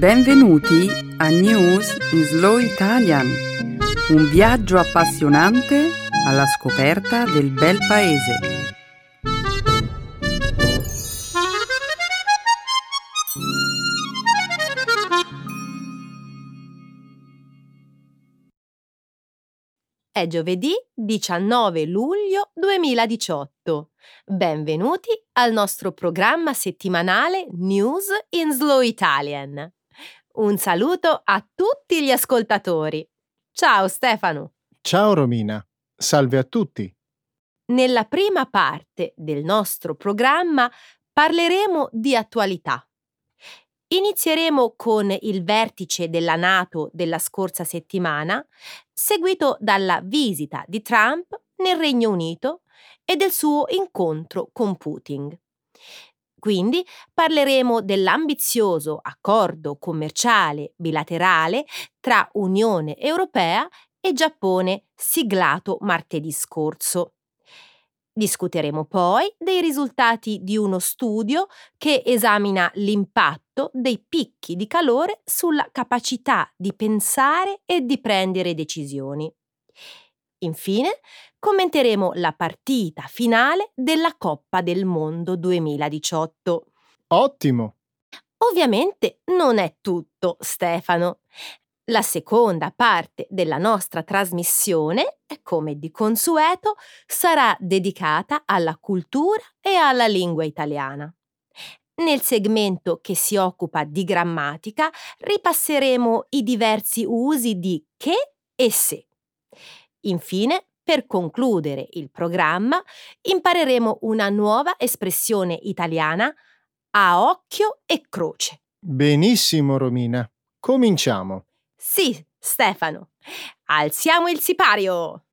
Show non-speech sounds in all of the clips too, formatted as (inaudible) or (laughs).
Benvenuti a News in Slow Italian, un viaggio appassionante alla scoperta del bel paese. È giovedì 19 luglio 2018. Benvenuti al nostro programma settimanale News in Slow Italian. Un saluto a tutti gli ascoltatori. Ciao Stefano. Ciao Romina, salve a tutti. Nella prima parte del nostro programma parleremo di attualità. Inizieremo con il vertice della Nato della scorsa settimana, seguito dalla visita di Trump nel Regno Unito e del suo incontro con Putin. Quindi parleremo dell'ambizioso accordo commerciale bilaterale tra Unione Europea e Giappone siglato martedì scorso. Discuteremo poi dei risultati di uno studio che esamina l'impatto dei picchi di calore sulla capacità di pensare e di prendere decisioni. Infine, commenteremo la partita finale della Coppa del Mondo 2018. Ottimo! Ovviamente non è tutto, Stefano. La seconda parte della nostra trasmissione, come di consueto, sarà dedicata alla cultura e alla lingua italiana. Nel segmento che si occupa di grammatica ripasseremo i diversi usi di che e se. Infine, per concludere il programma, impareremo una nuova espressione italiana a occhio e croce. Benissimo, Romina. Cominciamo. Sì, Stefano. Alziamo il sipario!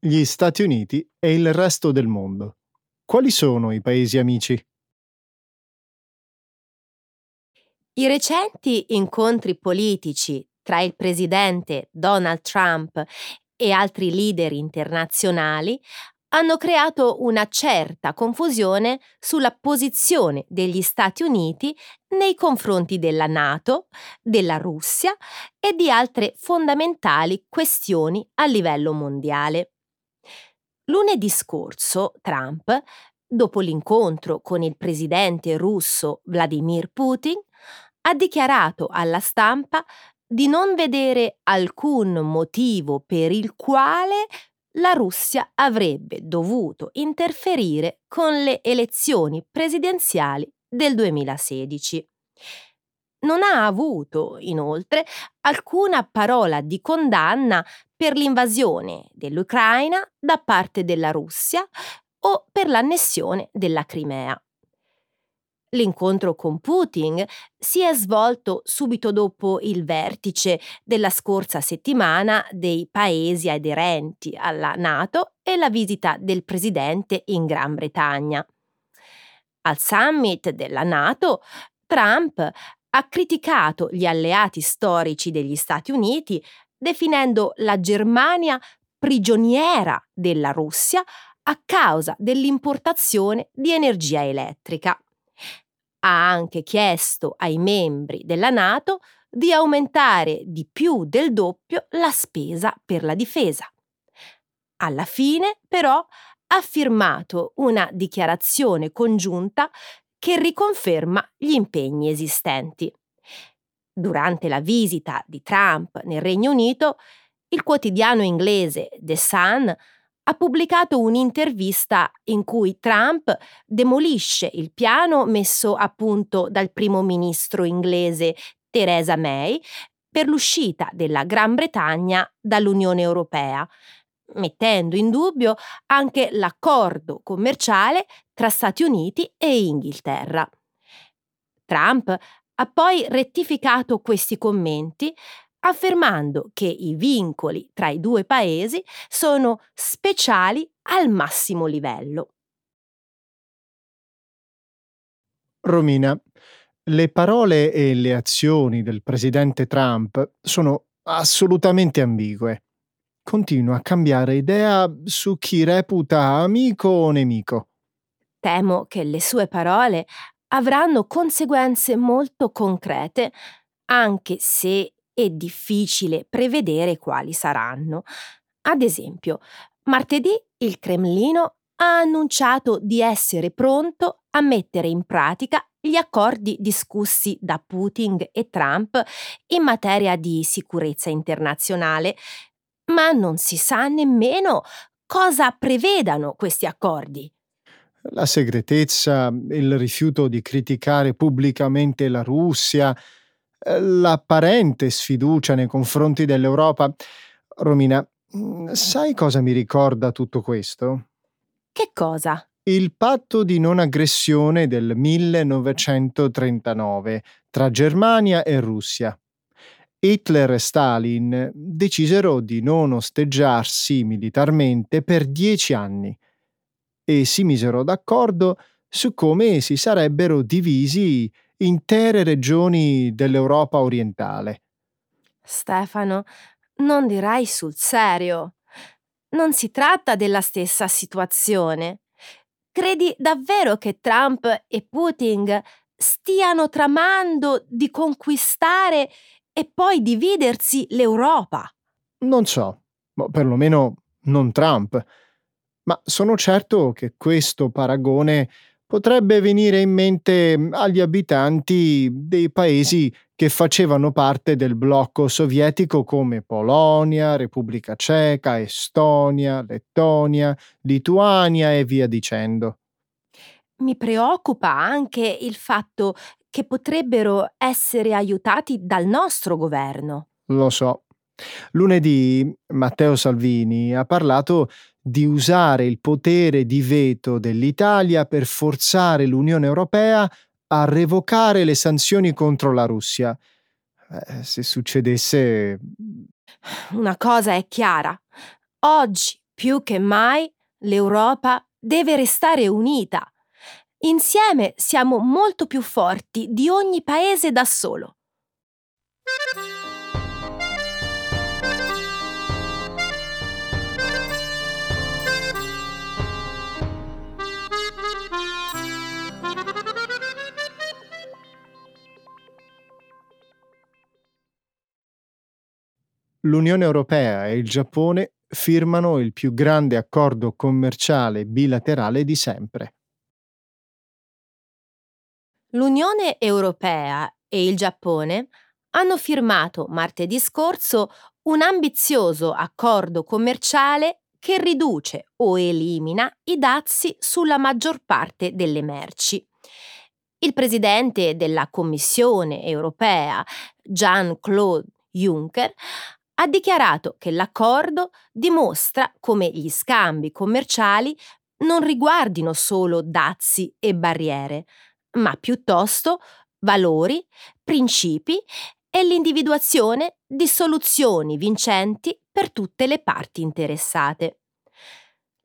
Gli Stati Uniti e il resto del mondo. Quali sono i paesi amici? I recenti incontri politici tra il presidente Donald Trump e altri leader internazionali hanno creato una certa confusione sulla posizione degli Stati Uniti nei confronti della Nato, della Russia e di altre fondamentali questioni a livello mondiale. Lunedì scorso Trump, dopo l'incontro con il presidente russo Vladimir Putin, ha dichiarato alla stampa di non vedere alcun motivo per il quale la Russia avrebbe dovuto interferire con le elezioni presidenziali del 2016. Non ha avuto, inoltre, alcuna parola di condanna per l'invasione dell'Ucraina da parte della Russia o per l'annessione della Crimea. L'incontro con Putin si è svolto subito dopo il vertice della scorsa settimana dei paesi aderenti alla Nato e la visita del presidente in Gran Bretagna. Al summit della Nato, Trump ha criticato gli alleati storici degli Stati Uniti definendo la Germania prigioniera della Russia a causa dell'importazione di energia elettrica. Ha anche chiesto ai membri della Nato di aumentare di più del doppio la spesa per la difesa. Alla fine, però, ha firmato una dichiarazione congiunta che riconferma gli impegni esistenti. Durante la visita di Trump nel Regno Unito, il quotidiano inglese The Sun ha pubblicato un'intervista in cui Trump demolisce il piano messo a punto dal primo ministro inglese Theresa May per l'uscita della Gran Bretagna dall'Unione Europea, mettendo in dubbio anche l'accordo commerciale tra Stati Uniti e Inghilterra. Trump ha poi rettificato questi commenti affermando che i vincoli tra i due paesi sono speciali al massimo livello. Romina, le parole e le azioni del presidente Trump sono assolutamente ambigue. Continua a cambiare idea su chi reputa amico o nemico. Temo che le sue parole avranno conseguenze molto concrete, anche se è difficile prevedere quali saranno. Ad esempio, martedì il Cremlino ha annunciato di essere pronto a mettere in pratica gli accordi discussi da Putin e Trump in materia di sicurezza internazionale, ma non si sa nemmeno cosa prevedano questi accordi. La segretezza, il rifiuto di criticare pubblicamente la Russia, eh, l'apparente sfiducia nei confronti dell'Europa. Romina, mm, sai cosa mi ricorda tutto questo? Che cosa? Il patto di non aggressione del 1939 tra Germania e Russia. Hitler e Stalin decisero di non osteggiarsi militarmente per dieci anni e si misero d'accordo su come si sarebbero divisi intere regioni dell'Europa orientale. Stefano, non dirai sul serio. Non si tratta della stessa situazione. Credi davvero che Trump e Putin stiano tramando di conquistare e poi dividersi l'Europa? Non so, perlomeno non Trump, ma sono certo che questo paragone potrebbe venire in mente agli abitanti dei paesi che facevano parte del blocco sovietico come Polonia, Repubblica Ceca, Estonia, Lettonia, Lituania e via dicendo. Mi preoccupa anche il fatto che potrebbero essere aiutati dal nostro governo. Lo so. Lunedì Matteo Salvini ha parlato di usare il potere di veto dell'Italia per forzare l'Unione Europea a revocare le sanzioni contro la Russia. Eh, se succedesse... Una cosa è chiara. Oggi, più che mai, l'Europa deve restare unita. Insieme siamo molto più forti di ogni paese da solo. l'Unione Europea e il Giappone firmano il più grande accordo commerciale bilaterale di sempre. L'Unione Europea e il Giappone hanno firmato martedì scorso un ambizioso accordo commerciale che riduce o elimina i dazi sulla maggior parte delle merci. Il presidente della Commissione europea, Jean-Claude Juncker, ha dichiarato che l'accordo dimostra come gli scambi commerciali non riguardino solo dazi e barriere, ma piuttosto valori, principi e l'individuazione di soluzioni vincenti per tutte le parti interessate.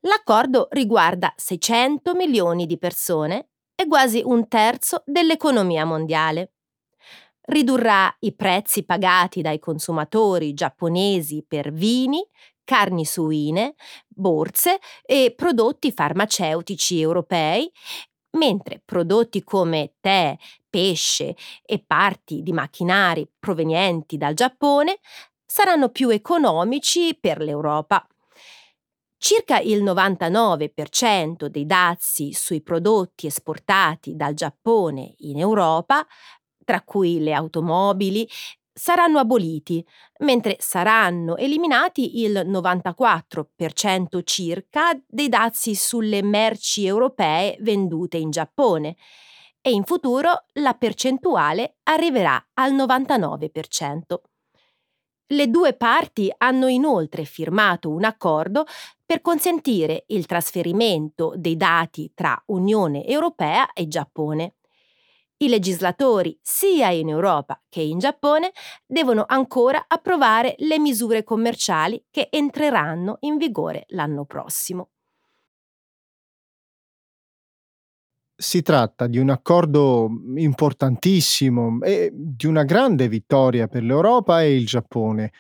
L'accordo riguarda 600 milioni di persone e quasi un terzo dell'economia mondiale ridurrà i prezzi pagati dai consumatori giapponesi per vini, carni suine, borse e prodotti farmaceutici europei, mentre prodotti come tè, pesce e parti di macchinari provenienti dal Giappone saranno più economici per l'Europa. Circa il 99% dei dazi sui prodotti esportati dal Giappone in Europa tra cui le automobili, saranno aboliti, mentre saranno eliminati il 94% circa dei dazi sulle merci europee vendute in Giappone e in futuro la percentuale arriverà al 99%. Le due parti hanno inoltre firmato un accordo per consentire il trasferimento dei dati tra Unione Europea e Giappone. I legislatori, sia in Europa che in Giappone, devono ancora approvare le misure commerciali che entreranno in vigore l'anno prossimo. Si tratta di un accordo importantissimo e di una grande vittoria per l'Europa e il Giappone.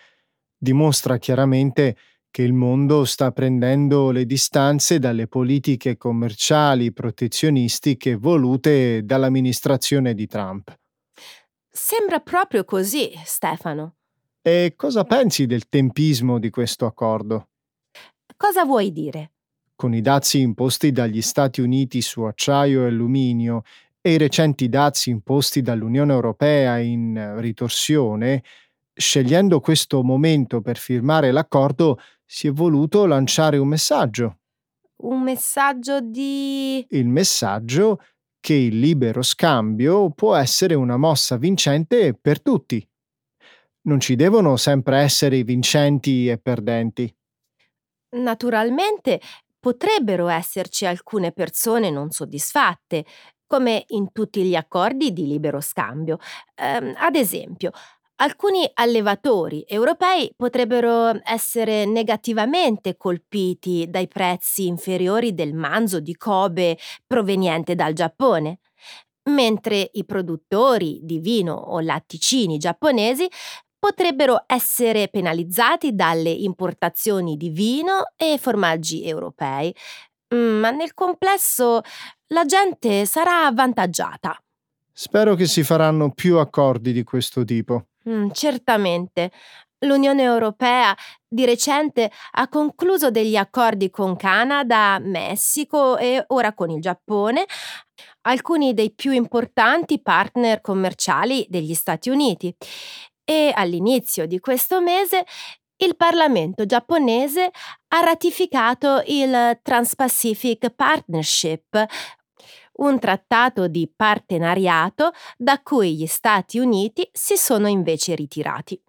Dimostra chiaramente che il mondo sta prendendo le distanze dalle politiche commerciali protezionistiche volute dall'amministrazione di Trump. Sembra proprio così, Stefano. E cosa pensi del tempismo di questo accordo? Cosa vuoi dire? Con i dazi imposti dagli Stati Uniti su acciaio e alluminio e i recenti dazi imposti dall'Unione Europea in ritorsione, scegliendo questo momento per firmare l'accordo, si è voluto lanciare un messaggio. Un messaggio di... Il messaggio che il libero scambio può essere una mossa vincente per tutti. Non ci devono sempre essere vincenti e perdenti. Naturalmente potrebbero esserci alcune persone non soddisfatte, come in tutti gli accordi di libero scambio. Eh, ad esempio, alcuni allevatori europei potrebbero essere negativamente colpiti dai prezzi inferiori del manzo di Kobe proveniente dal Giappone, mentre i produttori di vino o latticini giapponesi potrebbero essere penalizzati dalle importazioni di vino e formaggi europei, mm, ma nel complesso la gente sarà avvantaggiata. Spero che si faranno più accordi di questo tipo. Mm, certamente. L'Unione Europea di recente ha concluso degli accordi con Canada, Messico e ora con il Giappone, alcuni dei più importanti partner commerciali degli Stati Uniti. E all'inizio di questo mese il Parlamento giapponese ha ratificato il Trans-Pacific Partnership, un trattato di partenariato da cui gli Stati Uniti si sono invece ritirati.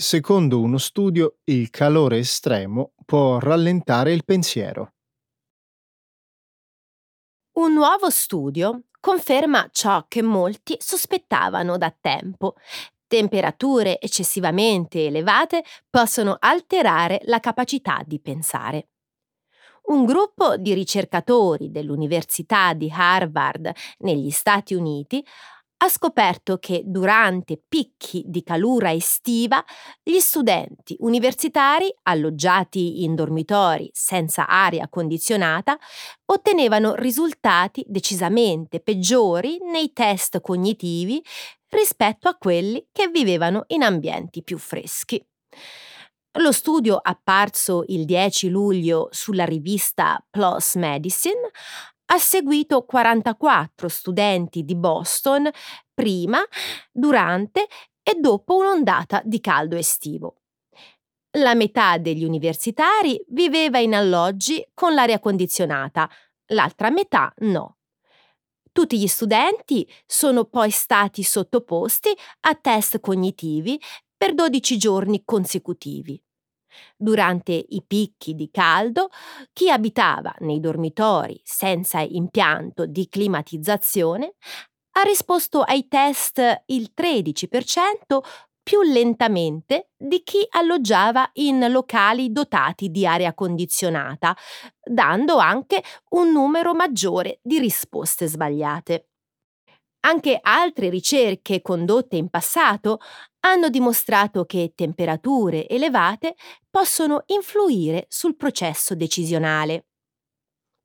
Secondo uno studio, il calore estremo può rallentare il pensiero. Un nuovo studio conferma ciò che molti sospettavano da tempo. Temperature eccessivamente elevate possono alterare la capacità di pensare. Un gruppo di ricercatori dell'Università di Harvard negli Stati Uniti ha scoperto che durante picchi di calura estiva gli studenti universitari alloggiati in dormitori senza aria condizionata ottenevano risultati decisamente peggiori nei test cognitivi rispetto a quelli che vivevano in ambienti più freschi. Lo studio apparso il 10 luglio sulla rivista PLOS Medicine ha seguito 44 studenti di Boston prima, durante e dopo un'ondata di caldo estivo. La metà degli universitari viveva in alloggi con l'aria condizionata, l'altra metà no. Tutti gli studenti sono poi stati sottoposti a test cognitivi per 12 giorni consecutivi. Durante i picchi di caldo, chi abitava nei dormitori senza impianto di climatizzazione ha risposto ai test il 13% più lentamente di chi alloggiava in locali dotati di aria condizionata, dando anche un numero maggiore di risposte sbagliate. Anche altre ricerche condotte in passato hanno dimostrato che temperature elevate possono influire sul processo decisionale.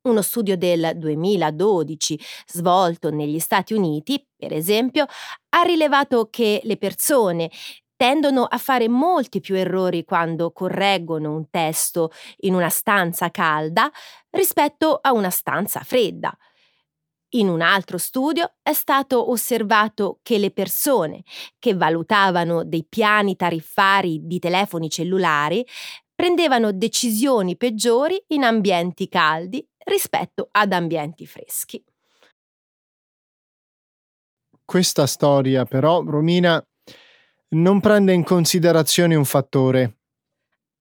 Uno studio del 2012 svolto negli Stati Uniti, per esempio, ha rilevato che le persone tendono a fare molti più errori quando correggono un testo in una stanza calda rispetto a una stanza fredda. In un altro studio è stato osservato che le persone che valutavano dei piani tariffari di telefoni cellulari prendevano decisioni peggiori in ambienti caldi rispetto ad ambienti freschi. Questa storia però, Romina, non prende in considerazione un fattore.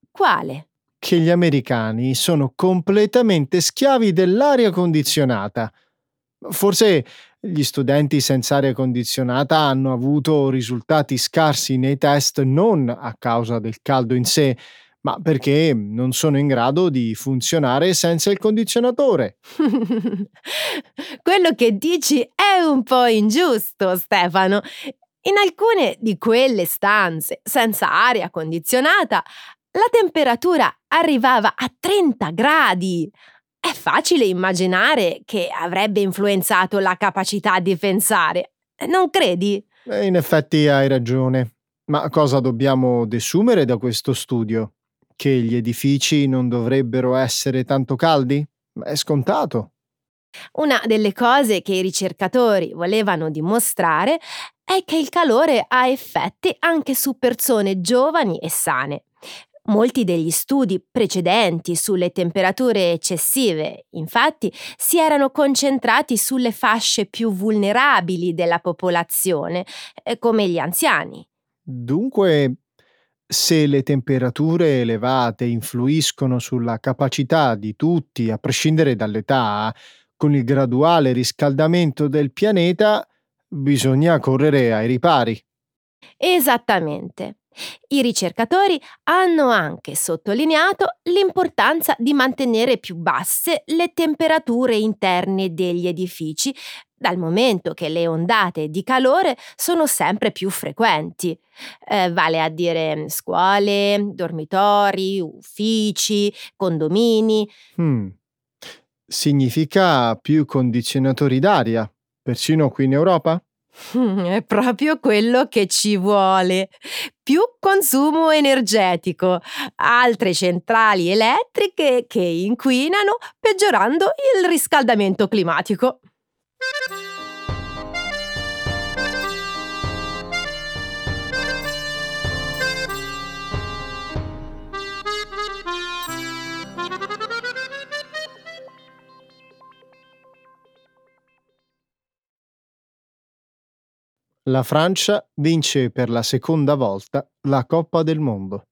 Quale? che gli americani sono completamente schiavi dell'aria condizionata. Forse gli studenti senza aria condizionata hanno avuto risultati scarsi nei test non a causa del caldo in sé, ma perché non sono in grado di funzionare senza il condizionatore. (laughs) Quello che dici è un po' ingiusto, Stefano. In alcune di quelle stanze senza aria condizionata la temperatura arrivava a 30 gradi. È facile immaginare che avrebbe influenzato la capacità di pensare, non credi? Eh, in effetti hai ragione. Ma cosa dobbiamo desumere da questo studio? Che gli edifici non dovrebbero essere tanto caldi? È scontato. Una delle cose che i ricercatori volevano dimostrare è che il calore ha effetti anche su persone giovani e sane. Molti degli studi precedenti sulle temperature eccessive, infatti, si erano concentrati sulle fasce più vulnerabili della popolazione, eh, come gli anziani. Dunque, se le temperature elevate influiscono sulla capacità di tutti, a prescindere dall'età, con il graduale riscaldamento del pianeta, bisogna correre ai ripari. Esattamente. I ricercatori hanno anche sottolineato l'importanza di mantenere più basse le temperature interne degli edifici, dal momento che le ondate di calore sono sempre più frequenti, eh, vale a dire scuole, dormitori, uffici, condomini. Hmm. Significa più condizionatori d'aria, persino qui in Europa? (laughs) È proprio quello che ci vuole. Più consumo energetico, altre centrali elettriche che inquinano, peggiorando il riscaldamento climatico. La Francia vince per la seconda volta la Coppa del Mondo.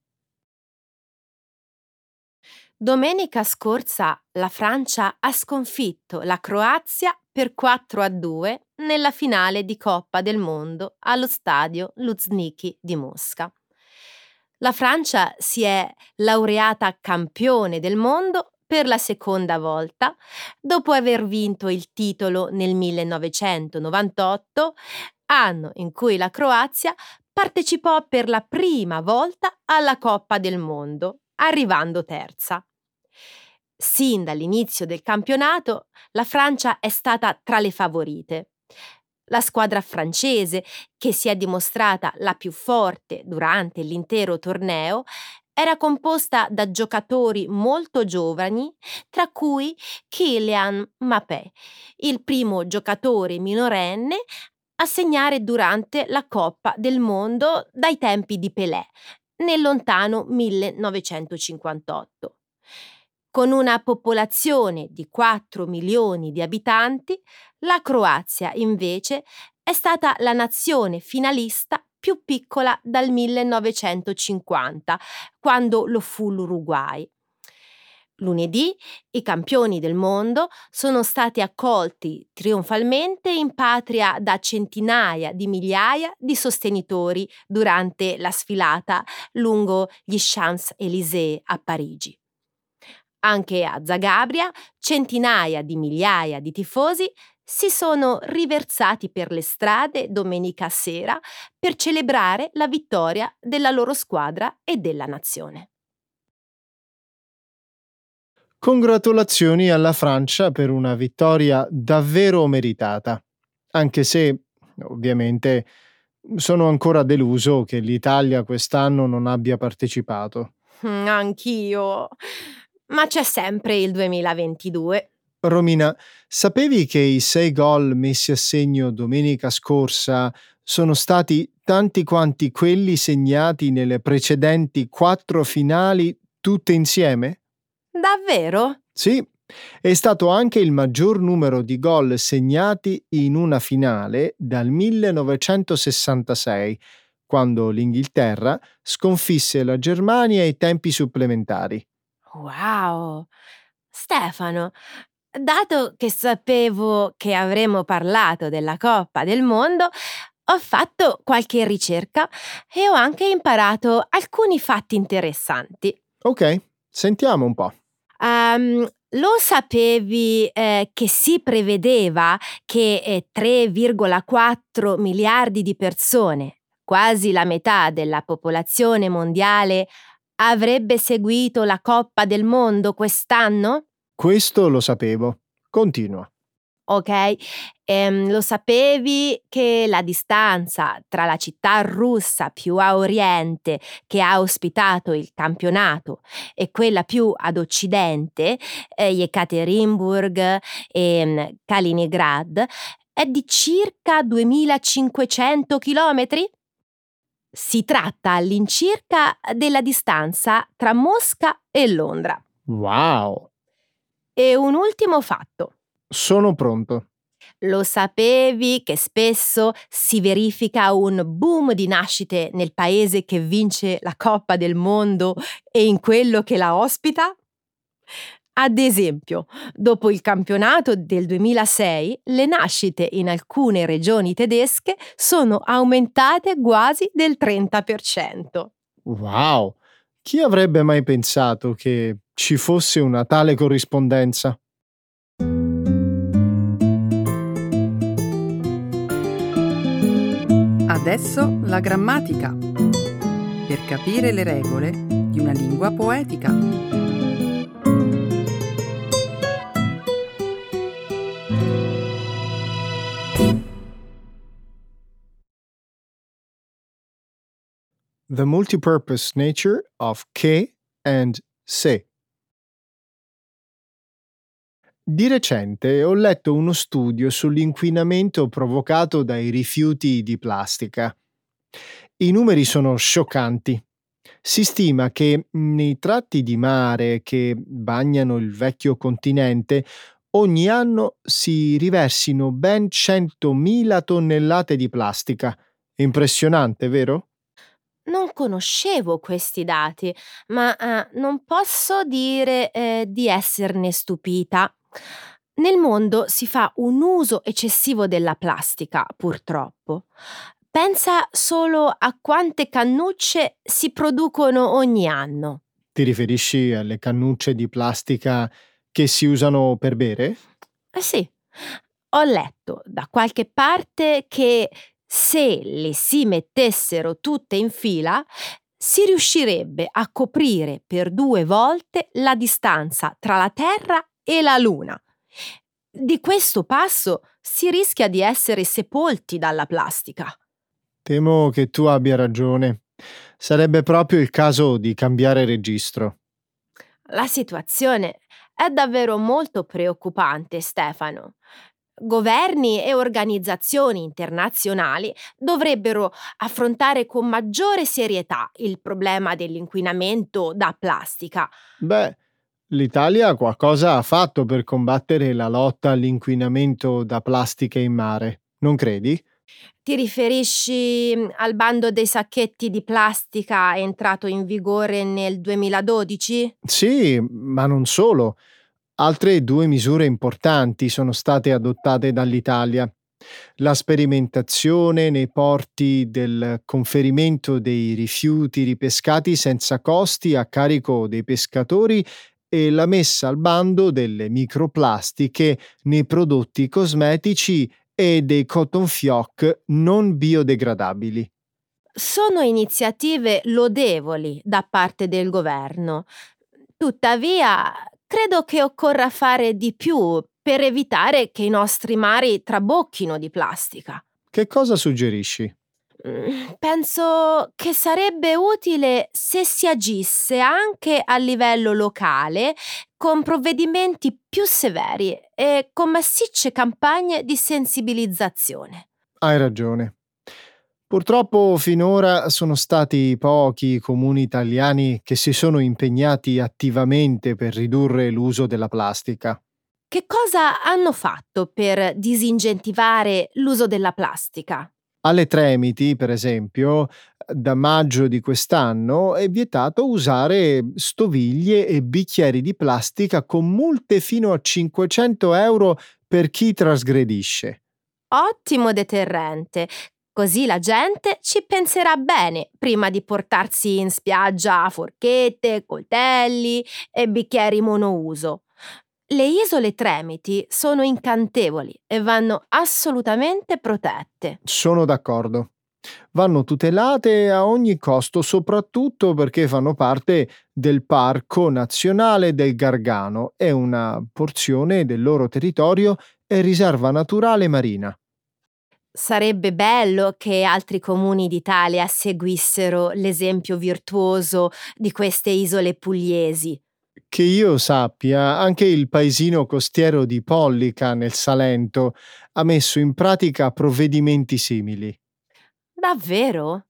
Domenica scorsa la Francia ha sconfitto la Croazia per 4 a 2 nella finale di Coppa del Mondo allo stadio Luzhniki di Mosca. La Francia si è laureata campione del mondo per la seconda volta, dopo aver vinto il titolo nel 1998, anno in cui la Croazia partecipò per la prima volta alla Coppa del Mondo, arrivando terza. Sin dall'inizio del campionato, la Francia è stata tra le favorite. La squadra francese, che si è dimostrata la più forte durante l'intero torneo, era composta da giocatori molto giovani, tra cui Kylian Mbappé, il primo giocatore minorenne a segnare durante la Coppa del Mondo dai tempi di Pelé, nel lontano 1958. Con una popolazione di 4 milioni di abitanti, la Croazia invece è stata la nazione finalista più piccola dal 1950, quando lo fu l'Uruguay. Lunedì i campioni del mondo sono stati accolti trionfalmente in patria da centinaia di migliaia di sostenitori durante la sfilata lungo gli Champs-Élysées a Parigi. Anche a Zagabria centinaia di migliaia di tifosi si sono riversati per le strade domenica sera per celebrare la vittoria della loro squadra e della nazione. Congratulazioni alla Francia per una vittoria davvero meritata, anche se ovviamente sono ancora deluso che l'Italia quest'anno non abbia partecipato. Mm, anch'io. Ma c'è sempre il 2022. Romina, sapevi che i sei gol messi a segno domenica scorsa sono stati tanti quanti quelli segnati nelle precedenti quattro finali tutte insieme? Davvero? Sì, è stato anche il maggior numero di gol segnati in una finale dal 1966, quando l'Inghilterra sconfisse la Germania ai tempi supplementari. Wow! Stefano, dato che sapevo che avremmo parlato della Coppa del Mondo, ho fatto qualche ricerca e ho anche imparato alcuni fatti interessanti. Ok, sentiamo un po'. Um, lo sapevi eh, che si prevedeva che eh, 3,4 miliardi di persone, quasi la metà della popolazione mondiale, avrebbe seguito la Coppa del Mondo quest'anno? Questo lo sapevo. Continua. Ok, ehm, lo sapevi che la distanza tra la città russa più a oriente che ha ospitato il campionato e quella più ad occidente, eh, Yekaterinburg e Kaliningrad, è di circa 2500 chilometri? Si tratta all'incirca della distanza tra Mosca e Londra. Wow! E un ultimo fatto. Sono pronto. Lo sapevi che spesso si verifica un boom di nascite nel paese che vince la Coppa del Mondo e in quello che la ospita? Ad esempio, dopo il campionato del 2006, le nascite in alcune regioni tedesche sono aumentate quasi del 30%. Wow! Chi avrebbe mai pensato che ci fosse una tale corrispondenza? Adesso la grammatica. Per capire le regole di una lingua poetica. The multipurpose nature of che and se. Di recente ho letto uno studio sull'inquinamento provocato dai rifiuti di plastica. I numeri sono scioccanti. Si stima che nei tratti di mare che bagnano il vecchio continente ogni anno si riversino ben 100.000 tonnellate di plastica. Impressionante, vero? Non conoscevo questi dati, ma eh, non posso dire eh, di esserne stupita. Nel mondo si fa un uso eccessivo della plastica, purtroppo. Pensa solo a quante cannucce si producono ogni anno. Ti riferisci alle cannucce di plastica che si usano per bere? Eh sì, ho letto da qualche parte che se le si mettessero tutte in fila, si riuscirebbe a coprire per due volte la distanza tra la Terra e la Luna. Di questo passo si rischia di essere sepolti dalla plastica. Temo che tu abbia ragione. Sarebbe proprio il caso di cambiare registro. La situazione è davvero molto preoccupante, Stefano. Governi e organizzazioni internazionali dovrebbero affrontare con maggiore serietà il problema dell'inquinamento da plastica. Beh, l'Italia qualcosa ha fatto per combattere la lotta all'inquinamento da plastica in mare, non credi? Ti riferisci mm, al bando dei sacchetti di plastica entrato in vigore nel 2012? Sì, ma non solo. Altre due misure importanti sono state adottate dall'Italia. La sperimentazione nei porti del conferimento dei rifiuti ripescati senza costi a carico dei pescatori e la messa al bando delle microplastiche nei prodotti cosmetici e dei cotton fioc non biodegradabili. Sono iniziative lodevoli da parte del governo. Tuttavia, credo che occorra fare di più per evitare che i nostri mari trabocchino di plastica. Che cosa suggerisci? Mm, penso che sarebbe utile se si agisse anche a livello locale con provvedimenti più severi e con massicce campagne di sensibilizzazione. Hai ragione. Purtroppo finora sono stati pochi i comuni italiani che si sono impegnati attivamente per ridurre l'uso della plastica. Che cosa hanno fatto per disincentivare l'uso della plastica? Alle Tremiti, per esempio, Da maggio di quest'anno è vietato usare stoviglie e bicchieri di plastica con multe fino a 500 euro per chi trasgredisce. Ottimo deterrente. Così la gente ci penserà bene prima di portarsi in spiaggia forchette, coltelli e bicchieri monouso. Le isole Tremiti sono incantevoli e vanno assolutamente protette. Sono d'accordo. Vanno tutelate a ogni costo, soprattutto perché fanno parte del Parco Nazionale del Gargano e una porzione del loro territorio è riserva naturale marina. Sarebbe bello che altri comuni d'Italia seguissero l'esempio virtuoso di queste isole pugliesi. Che io sappia, anche il paesino costiero di Pollica nel Salento ha messo in pratica provvedimenti simili. Davvero?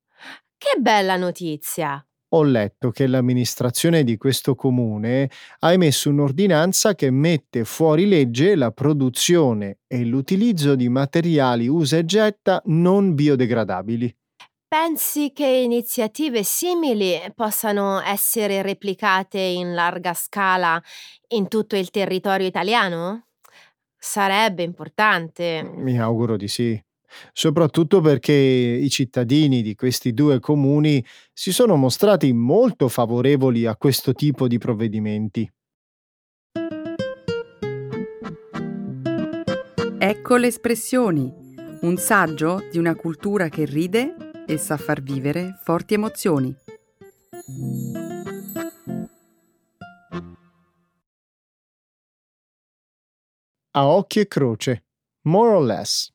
Che bella notizia! Ho letto che l'amministrazione di questo comune ha emesso un'ordinanza che mette fuori legge la produzione e l'utilizzo di materiali usa e getta non biodegradabili. Pensi che iniziative simili possano essere replicate in larga scala in tutto il territorio italiano? Sarebbe importante. Mi auguro di sì soprattutto perché i cittadini di questi due comuni si sono mostrati molto favorevoli a questo tipo di provvedimenti. Ecco le espressioni, un saggio di una cultura che ride e sa far vivere forti emozioni. A occhio e croce, more or less.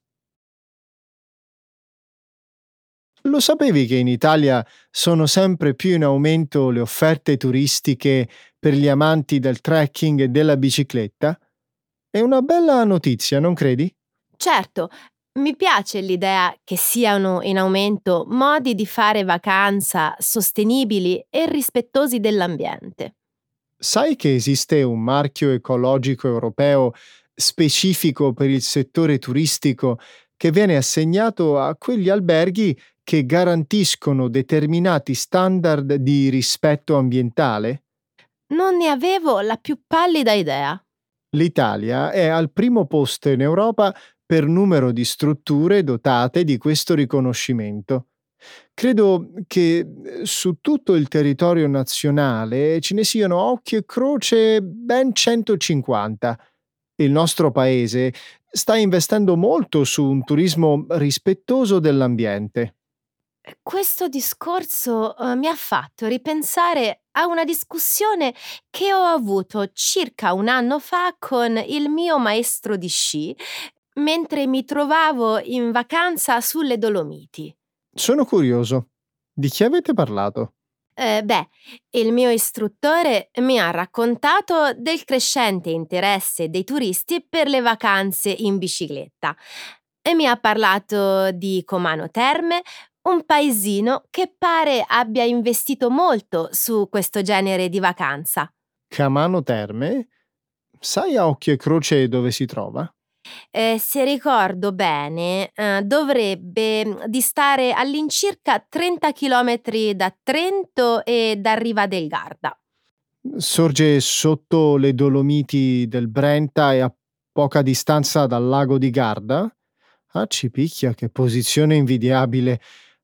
Lo sapevi che in Italia sono sempre più in aumento le offerte turistiche per gli amanti del trekking e della bicicletta? È una bella notizia, non credi? Certo, mi piace l'idea che siano in aumento modi di fare vacanza sostenibili e rispettosi dell'ambiente. Sai che esiste un marchio ecologico europeo specifico per il settore turistico che viene assegnato a quegli alberghi che garantiscono determinati standard di rispetto ambientale? Non ne avevo la più pallida idea. L'Italia è al primo posto in Europa per numero di strutture dotate di questo riconoscimento. Credo che eh, su tutto il territorio nazionale ce ne siano occhio e croce ben 150. Il nostro paese sta investendo molto su un turismo rispettoso dell'ambiente. Questo discorso uh, mi ha fatto ripensare a una discussione che ho avuto circa un anno fa con il mio maestro di sci mentre mi trovavo in vacanza sulle Dolomiti. Sono curioso. Di chi avete parlato? Eh, beh, il mio istruttore mi ha raccontato del crescente interesse dei turisti per le vacanze in bicicletta e mi ha parlato di Comano Terme, un paesino che pare abbia investito molto su questo genere di vacanza. Camano Terme? Sai a occhio e croce dove si trova? Eh, se ricordo bene, eh, dovrebbe mm, distare all'incirca 30 km da Trento e da Riva del Garda. Sorge sotto le Dolomiti del Brenta e a poca distanza dal lago di Garda? Ah, ci picchia, che posizione invidiabile.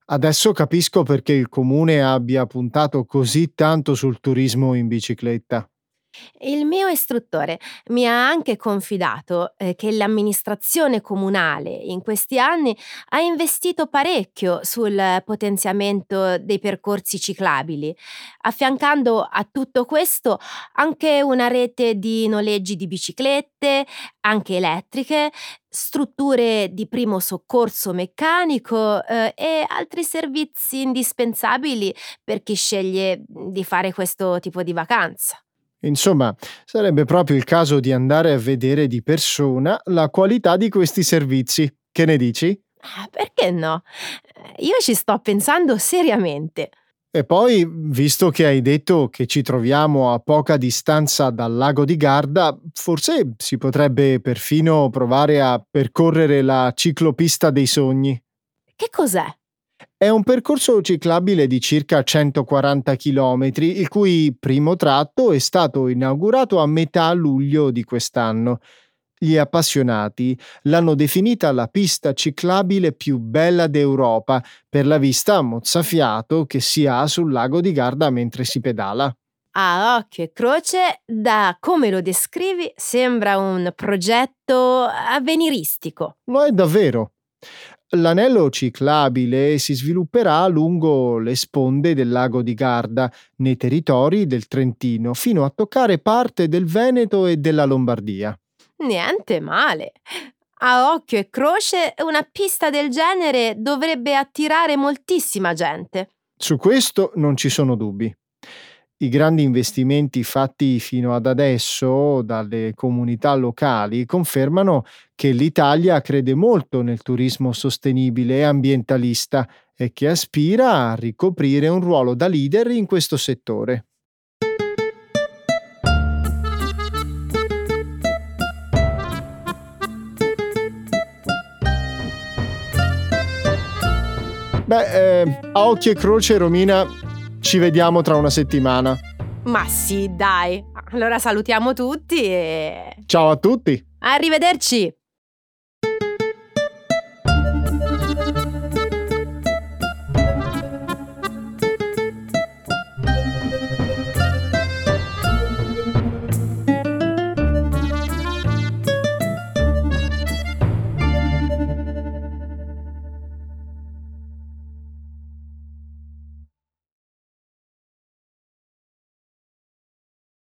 Adesso capisco perché il comune abbia puntato così tanto sul turismo in bicicletta. Il mio istruttore mi ha anche confidato eh, che l'amministrazione comunale in questi anni ha investito parecchio sul potenziamento dei percorsi ciclabili, affiancando a tutto questo anche una rete di noleggi di biciclette, anche elettriche, strutture di primo soccorso meccanico eh, e altri servizi indispensabili per chi sceglie di fare questo tipo di vacanza. Insomma, sarebbe proprio il caso di andare a vedere di persona la qualità di questi servizi. Che ne dici? Ah, perché no? Io ci sto pensando seriamente. E poi, visto che hai detto che ci troviamo a poca distanza dal lago di Garda, forse si potrebbe perfino provare a percorrere la ciclopista dei sogni. Che cos'è? È un percorso ciclabile di circa 140 km, il cui primo tratto è stato inaugurato a metà luglio di quest'anno. Gli appassionati l'hanno definita la pista ciclabile più bella d'Europa per la vista mozzafiato che si ha sul lago di Garda mentre si pedala. A occhio e croce, da come lo descrivi, sembra un progetto avveniristico. Lo è davvero. L'anello ciclabile si svilupperà lungo le sponde del lago di Garda, nei territori del Trentino, fino a toccare parte del Veneto e della Lombardia. Niente male. A occhio e croce, una pista del genere dovrebbe attirare moltissima gente. Su questo non ci sono dubbi. I grandi investimenti fatti fino ad adesso dalle comunità locali confermano che l'Italia crede molto nel turismo sostenibile e ambientalista e che aspira a ricoprire un ruolo da leader in questo settore. Beh, eh, a occhio e croce, Romina, ci vediamo tra una settimana. Ma sì, dai. Allora salutiamo tutti e... Ciao a tutti. Arrivederci.